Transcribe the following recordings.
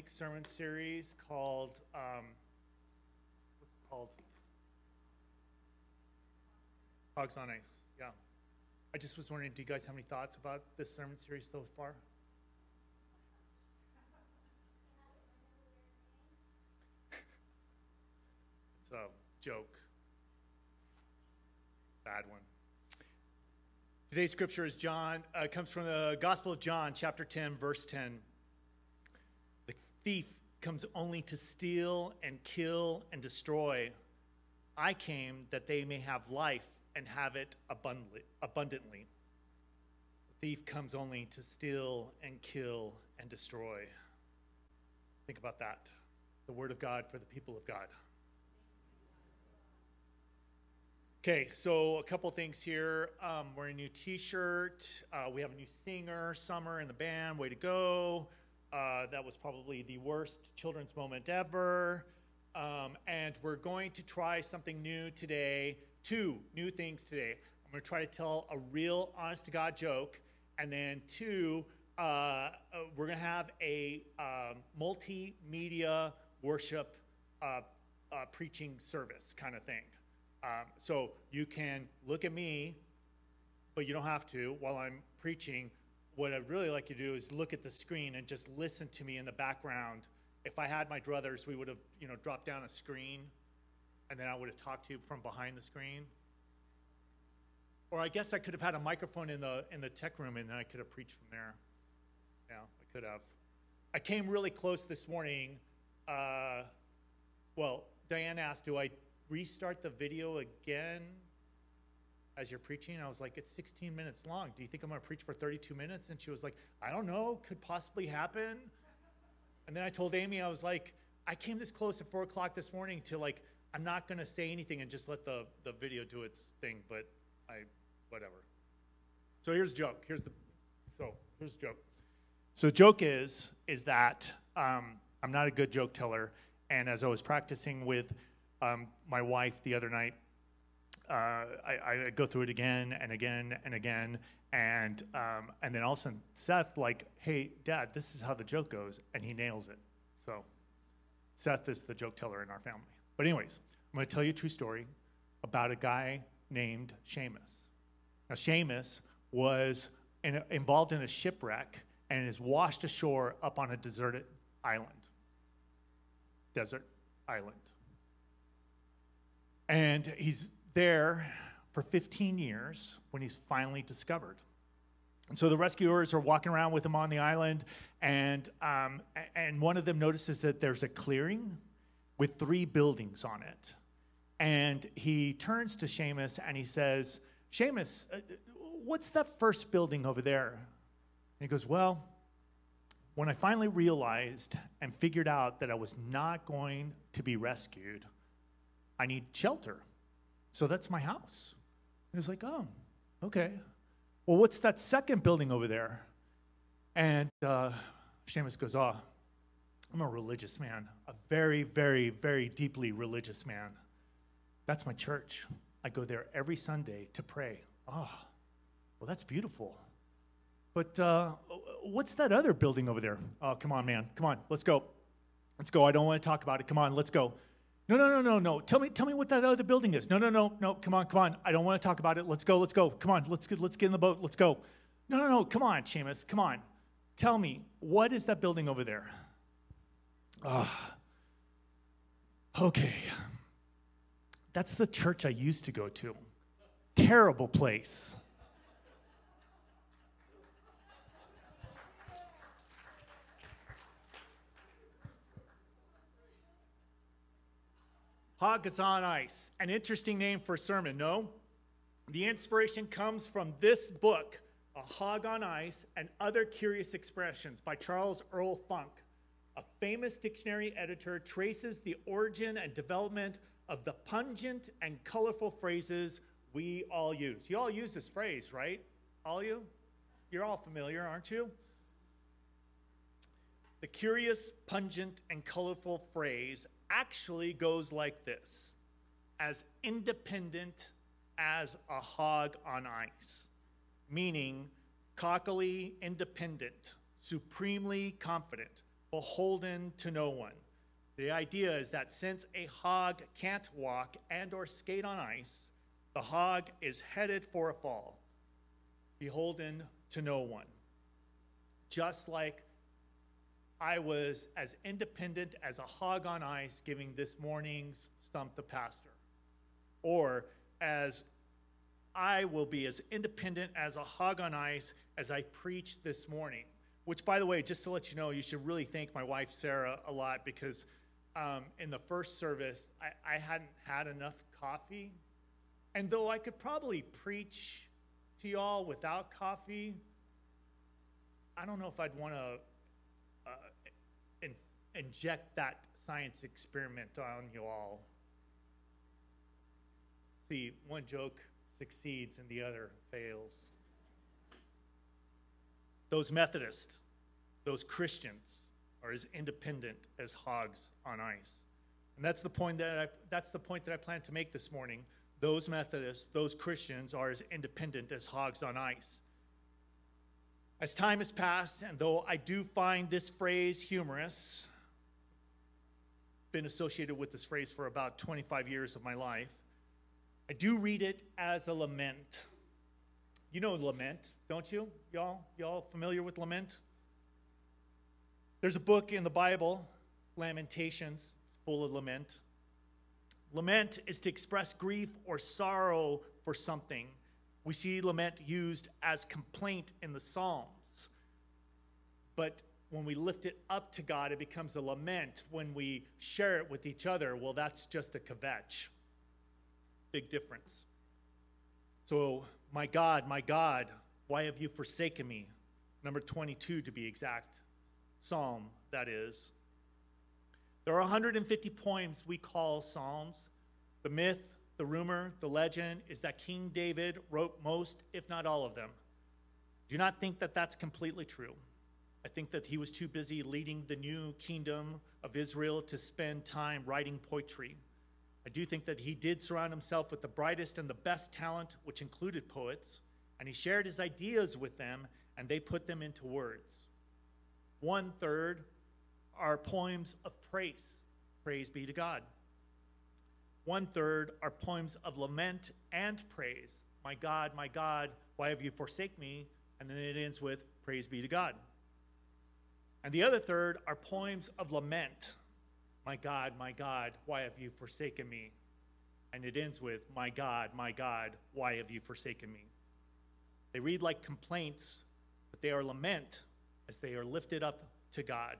week sermon series called, um, what's it called? Hogs on Ice. Yeah. I just was wondering, do you guys have any thoughts about this sermon series so far? it's a joke. Bad one. Today's scripture is John, uh, comes from the Gospel of John, chapter 10, verse 10. Thief comes only to steal and kill and destroy. I came that they may have life and have it abundantly. The thief comes only to steal and kill and destroy. Think about that. The word of God for the people of God. Okay, so a couple things here. Um, we're a new T-shirt. Uh, we have a new singer, Summer, in the band. Way to go! Uh, that was probably the worst children's moment ever. Um, and we're going to try something new today. Two new things today. I'm going to try to tell a real, honest-to-God joke, and then two, uh, uh we're going to have a um, multimedia worship uh, uh, preaching service kind of thing. Um, so you can look at me, but you don't have to while I'm preaching. What I'd really like you to do is look at the screen and just listen to me in the background. If I had my druthers, we would have, you know, dropped down a screen, and then I would have talked to you from behind the screen. Or I guess I could have had a microphone in the in the tech room, and then I could have preached from there. Yeah, I could have. I came really close this morning. Uh, well, Diane asked, "Do I restart the video again as you're preaching? I was like, it's 16 minutes long. Do you think I'm going to preach for 32 minutes? And she was like, I don't know. Could possibly happen. And then I told Amy, I was like, I came this close at 4 o'clock this morning to like, I'm not going to say anything and just let the, the video do its thing, but I, whatever. So here's joke. Here's the, so here's joke. So joke is, is that um, I'm not a good joke teller. And as I was practicing with um, my wife the other night. Uh, I, I, go through it again and again and again, and um, and then all of a sudden Seth like, "Hey, Dad, this is how the joke goes," and he nails it. So Seth is the joke teller in our family. But anyways, I'm going to tell you a true story about a guy named Seamus. Now Seamus was in, involved in a shipwreck and is washed ashore up on a deserted island. Desert island. And he's there for 15 years when he's finally discovered. And so the rescuers are walking around with him on the island, and, um, and one of them notices that there's a clearing with three buildings on it. And he turns to Seamus and he says, Seamus, uh, what's that first building over there? And he goes, Well, when I finally realized and figured out that I was not going to be rescued, I need shelter. So that's my house. He was like, oh, okay. Well, what's that second building over there? And uh, Seamus goes, oh, I'm a religious man, a very, very, very deeply religious man. That's my church. I go there every Sunday to pray. Oh, well, that's beautiful. But uh, what's that other building over there? Oh, come on, man. Come on, let's go. Let's go. I don't want to talk about it. Come on, let's go. No, no, no, no, no. Tell me, tell me what that other building is. No, no, no, no. Come on, come on. I don't want to talk about it. Let's go, let's go. Come on, let's get, let's get in the boat. Let's go. No, no, no. Come on, Seamus. Come on. Tell me, what is that building over there? Ah. Uh, okay. That's the church I used to go to. Terrible place. Hog is on ice. An interesting name for a sermon, no? The inspiration comes from this book, A Hog on Ice and Other Curious Expressions by Charles Earl Funk. A famous dictionary editor traces the origin and development of the pungent and colorful phrases we all use. You all use this phrase, right? All you? You're all familiar, aren't you? The curious, pungent, and colorful phrase actually goes like this as independent as a hog on ice, meaning cockily independent, supremely confident, beholden to no one. The idea is that since a hog can't walk and or skate on ice, the hog is headed for a fall, beholden to no one. Just like I was as independent as a hog on ice giving this morning's Stump the Pastor, or as I will be as independent as a hog on ice as I preach this morning. Which, by the way, just to let you know, you should really thank my wife Sarah a lot because um, in the first service, I, I hadn't had enough coffee. And though I could probably preach to y'all without coffee, I don't know if I'd want to inject that science experiment on you all. See, one joke succeeds and the other fails. Those Methodists, those Christians, are as independent as hogs on ice. And that's the point that I, that's the point that I plan to make this morning. Those Methodists, those Christians are as independent as hogs on ice. As time has passed, and though I do find this phrase humorous, been associated with this phrase for about 25 years of my life, I do read it as a lament. You know lament, don't you? Y'all, y'all familiar with lament? There's a book in the Bible, Lamentations, it's full of lament. Lament is to express grief or sorrow for something. We see lament used as complaint in the Psalms. But when we lift it up to God, it becomes a lament. When we share it with each other, well, that's just a kvetch. Big difference. So, my God, my God, why have you forsaken me? Number 22 to be exact. Psalm, that is. There are 150 poems we call Psalms. The myth, the rumor, the legend is that King David wrote most, if not all of them. Do not think that that's completely true. I think that he was too busy leading the new kingdom of Israel to spend time writing poetry. I do think that he did surround himself with the brightest and the best talent, which included poets, and he shared his ideas with them, and they put them into words. One third are poems of praise. Praise be to God. One third are poems of lament and praise. My God, my God, why have you forsaken me? And then it ends with praise be to God. And the other third are poems of lament. My God, my God, why have you forsaken me? And it ends with, My God, my God, why have you forsaken me? They read like complaints, but they are lament as they are lifted up to God.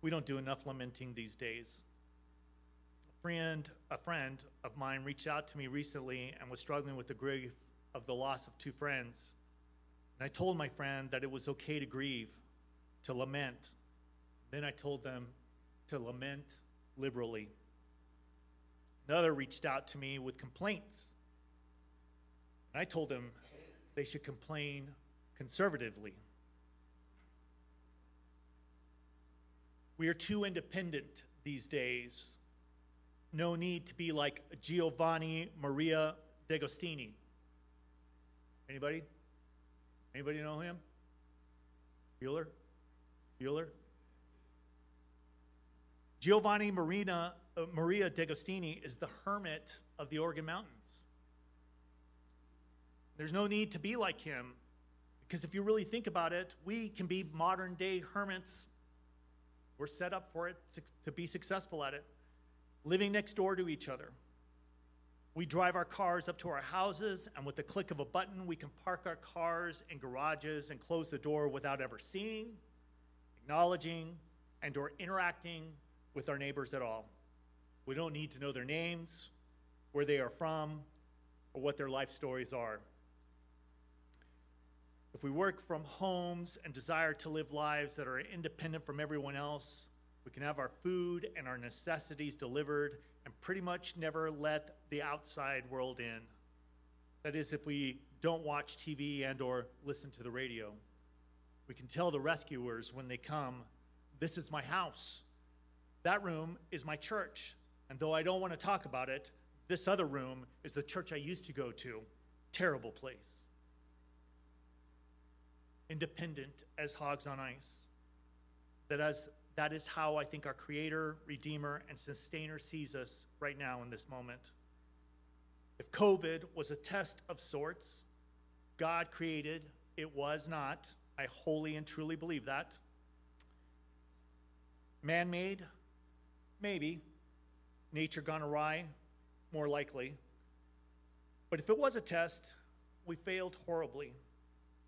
We don't do enough lamenting these days. A friend, a friend of mine reached out to me recently and was struggling with the grief of the loss of two friends. And I told my friend that it was okay to grieve, to lament, then I told them to lament liberally. Another reached out to me with complaints. And I told them they should complain conservatively. We are too independent these days. No need to be like Giovanni Maria D'Agostini. Anybody? Anybody know him? Bueller? Bueller? Giovanni Marina, uh, Maria D'Agostini is the hermit of the Organ Mountains. There's no need to be like him because if you really think about it, we can be modern day hermits. We're set up for it to be successful at it, living next door to each other. We drive our cars up to our houses, and with the click of a button, we can park our cars in garages and close the door without ever seeing, acknowledging, and or interacting with our neighbors at all. We don't need to know their names, where they are from, or what their life stories are. If we work from homes and desire to live lives that are independent from everyone else, we can have our food and our necessities delivered and pretty much never let the outside world in. That is if we don't watch TV and or listen to the radio. We can tell the rescuers when they come, this is my house. That room is my church. And though I don't want to talk about it, this other room is the church I used to go to. Terrible place. independent as hogs on ice. That, as, that is how I think our Creator, Redeemer, and Sustainer sees us right now in this moment. If COVID was a test of sorts, God created, it was not. I wholly and truly believe that. Man made, maybe. Nature gone awry, more likely. But if it was a test, we failed horribly.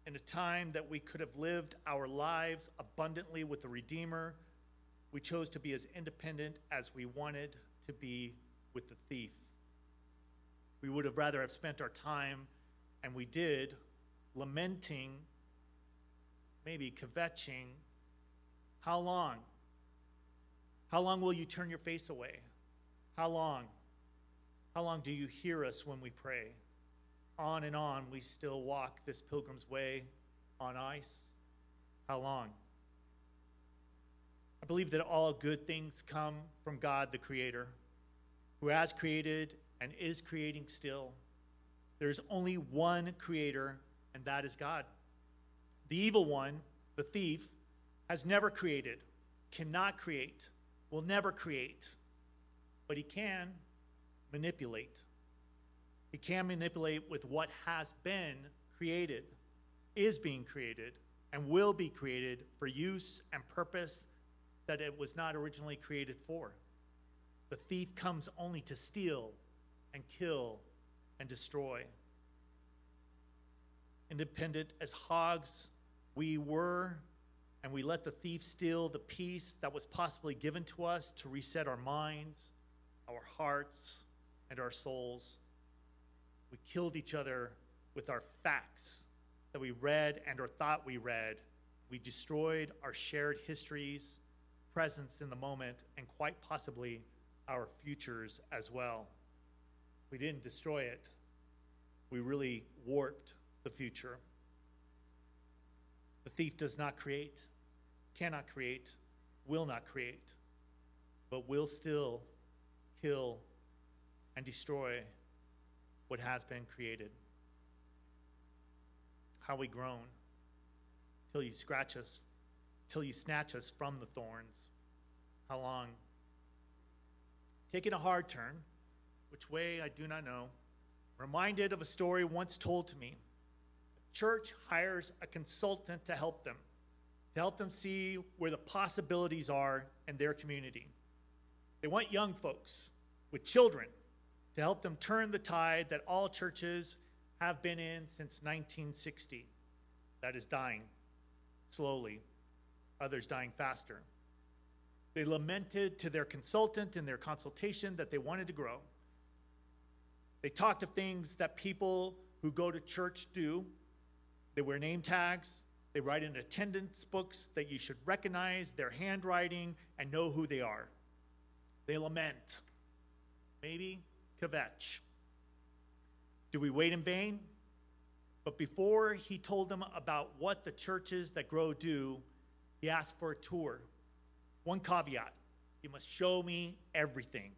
In a time that we could have lived our lives abundantly with the Redeemer, we chose to be as independent as we wanted to be with the thief. We would have rather have spent our time, and we did, lamenting, maybe kvetching. How long? How long will you turn your face away? How long? How long do you hear us when we pray? On and on, we still walk this pilgrim's way on ice. How long? I believe that all good things come from God, the Creator, who has created and is creating still. There's only one Creator, and that is God. The evil one, the thief, has never created, cannot create, will never create, but he can manipulate. He can manipulate with what has been created, is being created, and will be created for use and purpose that it was not originally created for. The thief comes only to steal and kill and destroy. Independent as hogs, we were, and we let the thief steal the peace that was possibly given to us to reset our minds, our hearts, and our souls. We killed each other with our facts that we read and or thought we read. We destroyed our shared histories, presence in the moment, and quite possibly our futures as well. We didn't destroy it. We really warped the future. The thief does not create, cannot create, will not create, but will still kill and destroy what has been created. How we groan till you scratch us, till you snatch us from the thorns. How long? Taking a hard turn, which way I do not know, reminded of a story once told to me. A church hires a consultant to help them, to help them see where the possibilities are in their community. They want young folks with children to help them turn the tide that all churches have been in since 1960. That is dying slowly, others dying faster. They lamented to their consultant in their consultation that they wanted to grow. They talked of things that people who go to church do. They wear name tags, they write in attendance books that you should recognize their handwriting and know who they are. They lament. Maybe kvetch. Do we wait in vain? But before he told them about what the churches that grow do, he asked for a tour. One caveat you must show me everything.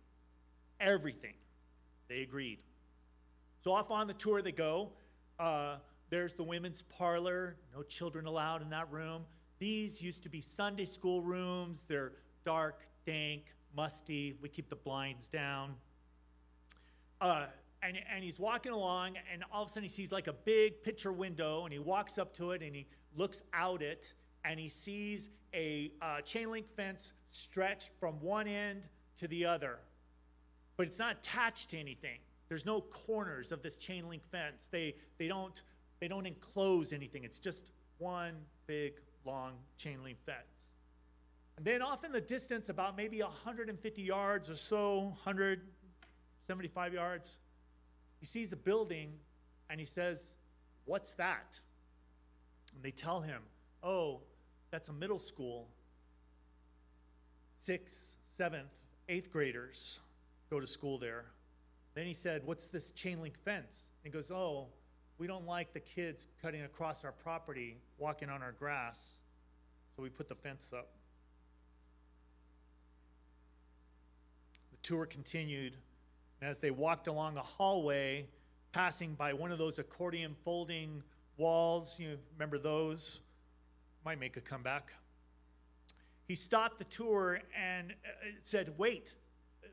Everything. They agreed. So off on the tour they go. Uh, there's the women's parlor, no children allowed in that room. These used to be Sunday school rooms. They're dark, dank, musty. We keep the blinds down. Uh, and, and he's walking along, and all of a sudden he sees like a big picture window, and he walks up to it and he looks out it, and he sees a uh, chain link fence stretched from one end to the other. But it's not attached to anything. There's no corners of this chain link fence. They, they, don't, they don't enclose anything. It's just one big, long chain link fence. And then off in the distance, about maybe 150 yards or so, 175 yards. He sees a building and he says, What's that? And they tell him, Oh, that's a middle school. Sixth, seventh, eighth graders go to school there. Then he said, What's this chain link fence? And he goes, Oh, we don't like the kids cutting across our property, walking on our grass. So we put the fence up. The tour continued and as they walked along a hallway, passing by one of those accordion folding walls, you remember those? Might make a comeback. He stopped the tour and uh, said, Wait,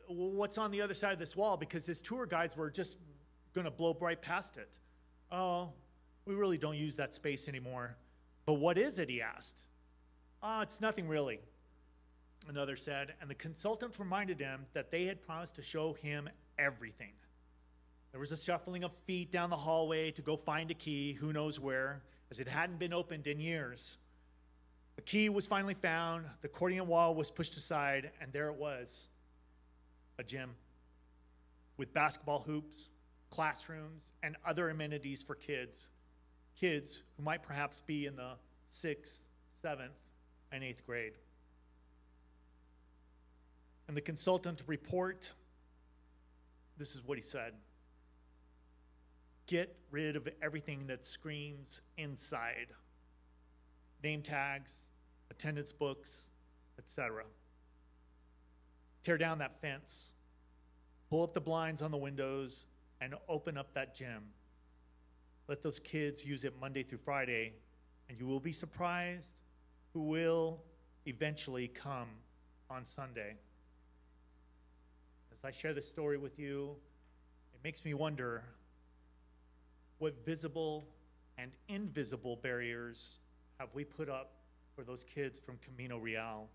what's on the other side of this wall? Because his tour guides were just going to blow right past it. Oh, we really don't use that space anymore. But what is it? He asked. Oh, it's nothing really. Another said, and the consultant reminded him that they had promised to show him everything. There was a shuffling of feet down the hallway to go find a key, who knows where, as it hadn't been opened in years. The key was finally found, the accordion wall was pushed aside, and there it was a gym with basketball hoops, classrooms, and other amenities for kids. Kids who might perhaps be in the sixth, seventh, and eighth grade. And the consultant report, this is what he said Get rid of everything that screams inside name tags, attendance books, etc. Tear down that fence, pull up the blinds on the windows, and open up that gym. Let those kids use it Monday through Friday, and you will be surprised who will eventually come on Sunday. As I share this story with you, it makes me wonder what visible and invisible barriers have we put up for those kids from Camino Real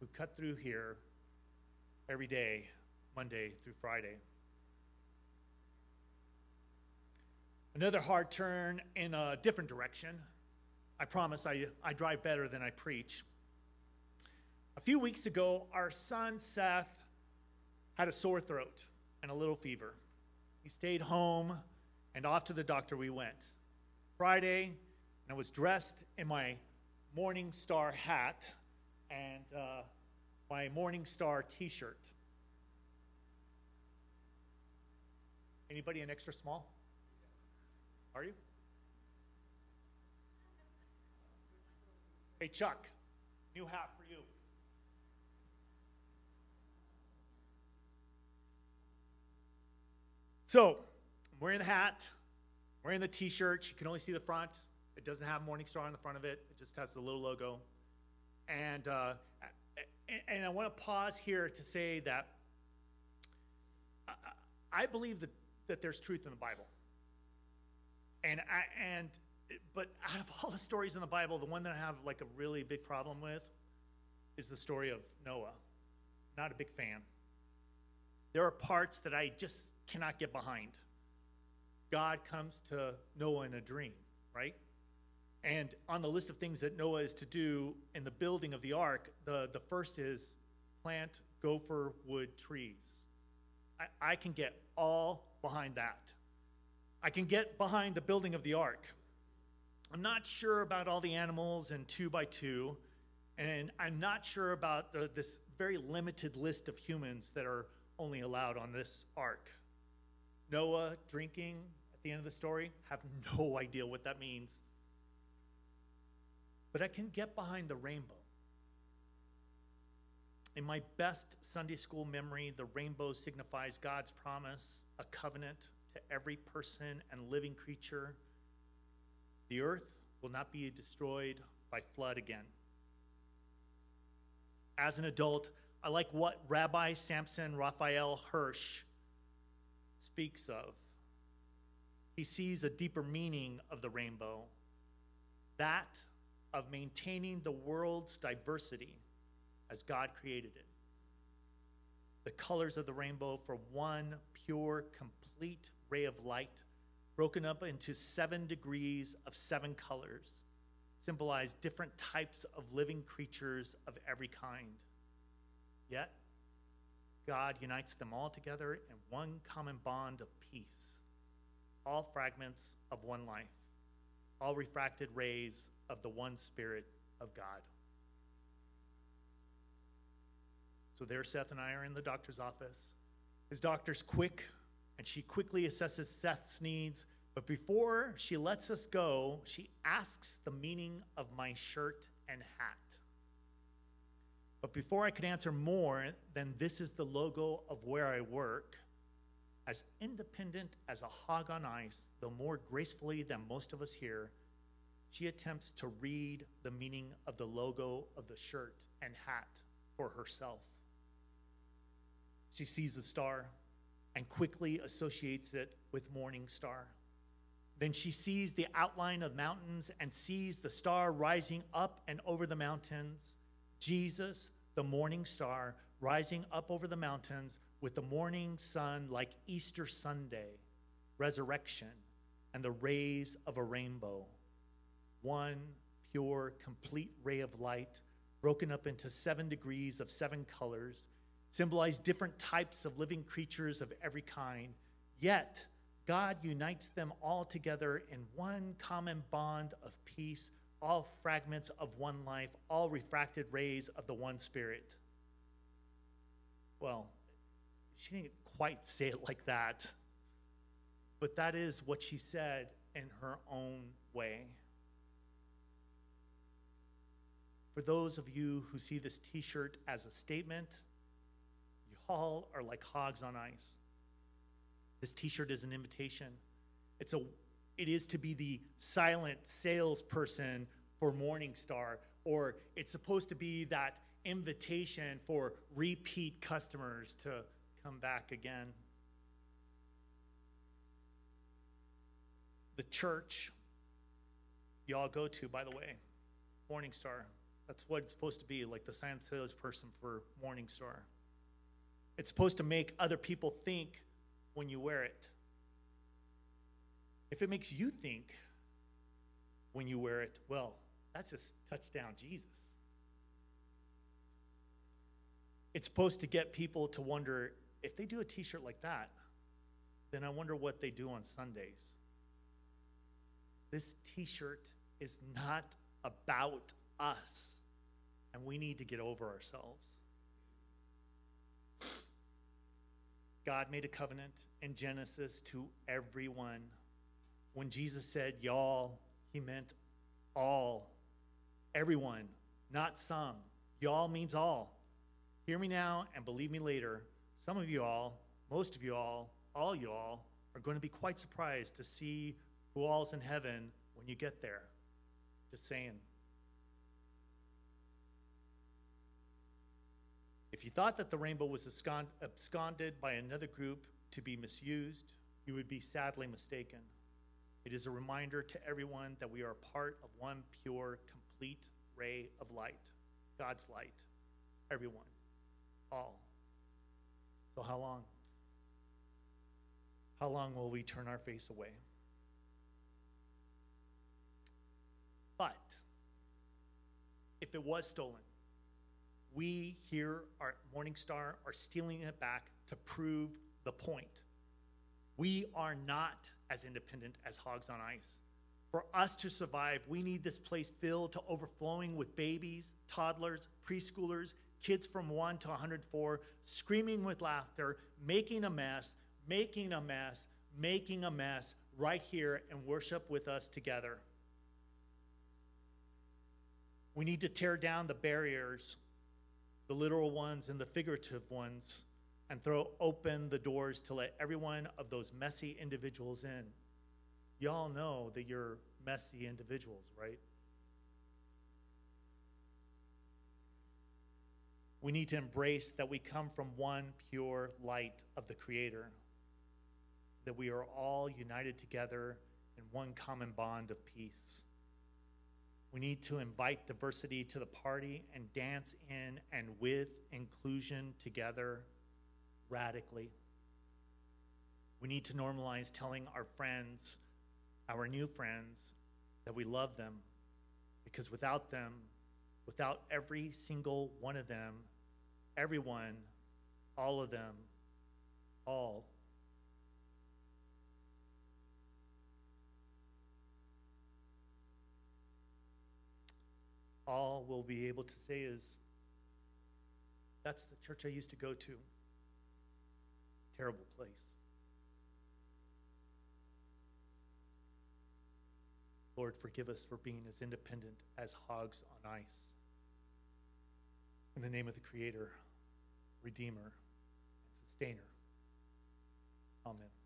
who cut through here every day, Monday through Friday? Another hard turn in a different direction. I promise I, I drive better than I preach. A few weeks ago, our son Seth had a sore throat and a little fever. He stayed home, and off to the doctor we went. Friday, and I was dressed in my Morning Star hat and uh, my Morning Star t shirt. Anybody an extra small? Are you? Hey, Chuck, new hat for you. So, I'm wearing the hat, wearing the t shirt. You can only see the front. It doesn't have Morningstar on the front of it, it just has the little logo. And, uh, and I want to pause here to say that I believe that, that there's truth in the Bible. And I, and but out of all the stories in the Bible, the one that I have like a really big problem with is the story of Noah. Not a big fan. There are parts that I just cannot get behind. God comes to Noah in a dream, right? And on the list of things that Noah is to do in the building of the ark, the, the first is plant gopher wood trees. I, I can get all behind that. I can get behind the building of the ark. I'm not sure about all the animals and two by two, and I'm not sure about the, this very limited list of humans that are only allowed on this ark. Noah drinking at the end of the story, have no idea what that means. But I can get behind the rainbow. In my best Sunday school memory, the rainbow signifies God's promise, a covenant to every person and living creature the earth will not be destroyed by flood again. As an adult, I like what Rabbi Samson Raphael Hirsch speaks of. He sees a deeper meaning of the rainbow, that of maintaining the world's diversity as God created it. The colors of the rainbow for one pure, complete ray of light broken up into seven degrees of seven colors, symbolize different types of living creatures of every kind. Yet, God unites them all together in one common bond of peace, all fragments of one life, all refracted rays of the one Spirit of God. So there, Seth and I are in the doctor's office. His doctor's quick and she quickly assesses Seth's needs. But before she lets us go, she asks the meaning of my shirt and hat. But before I could answer more than this is the logo of where I work, as independent as a hog on ice, though more gracefully than most of us here, she attempts to read the meaning of the logo of the shirt and hat for herself. She sees the star and quickly associates it with morning star. Then she sees the outline of mountains and sees the star rising up and over the mountains. Jesus, the morning star, rising up over the mountains with the morning sun like Easter Sunday, resurrection, and the rays of a rainbow. One pure, complete ray of light, broken up into seven degrees of seven colors, symbolize different types of living creatures of every kind. Yet, God unites them all together in one common bond of peace, all fragments of one life, all refracted rays of the one Spirit. Well, she didn't quite say it like that, but that is what she said in her own way. For those of you who see this t shirt as a statement, you all are like hogs on ice. This t shirt is an invitation. It's a, it is to be the silent salesperson for Morningstar, or it's supposed to be that invitation for repeat customers to come back again. The church y'all go to, by the way, Morningstar, that's what it's supposed to be, like the science salesperson for Morningstar. It's supposed to make other people think when you wear it. If it makes you think when you wear it, well, that's just touchdown Jesus. It's supposed to get people to wonder if they do a t shirt like that, then I wonder what they do on Sundays. This t shirt is not about us, and we need to get over ourselves. God made a covenant in Genesis to everyone. When Jesus said y'all, he meant all, everyone, not some. Y'all means all. Hear me now and believe me later. Some of you all, most of you all, all you all, are going to be quite surprised to see who all's in heaven when you get there. Just saying. If you thought that the rainbow was absconded by another group to be misused, you would be sadly mistaken. It is a reminder to everyone that we are part of one pure, complete ray of light God's light. Everyone. All. So, how long? How long will we turn our face away? But if it was stolen, we here at Morningstar are stealing it back to prove the point. We are not as independent as hogs on ice. For us to survive, we need this place filled to overflowing with babies, toddlers, preschoolers, kids from 1 to 104, screaming with laughter, making a mess, making a mess, making a mess right here and worship with us together. We need to tear down the barriers the literal ones and the figurative ones, and throw open the doors to let every one of those messy individuals in. Y'all know that you're messy individuals, right? We need to embrace that we come from one pure light of the Creator, that we are all united together in one common bond of peace. We need to invite diversity to the party and dance in and with inclusion together radically. We need to normalize telling our friends, our new friends, that we love them because without them, without every single one of them, everyone, all of them, all all we'll be able to say is, that's the church I used to go to. Terrible place. Lord, forgive us for being as independent as hogs on ice. In the name of the Creator, Redeemer, and Sustainer. Amen.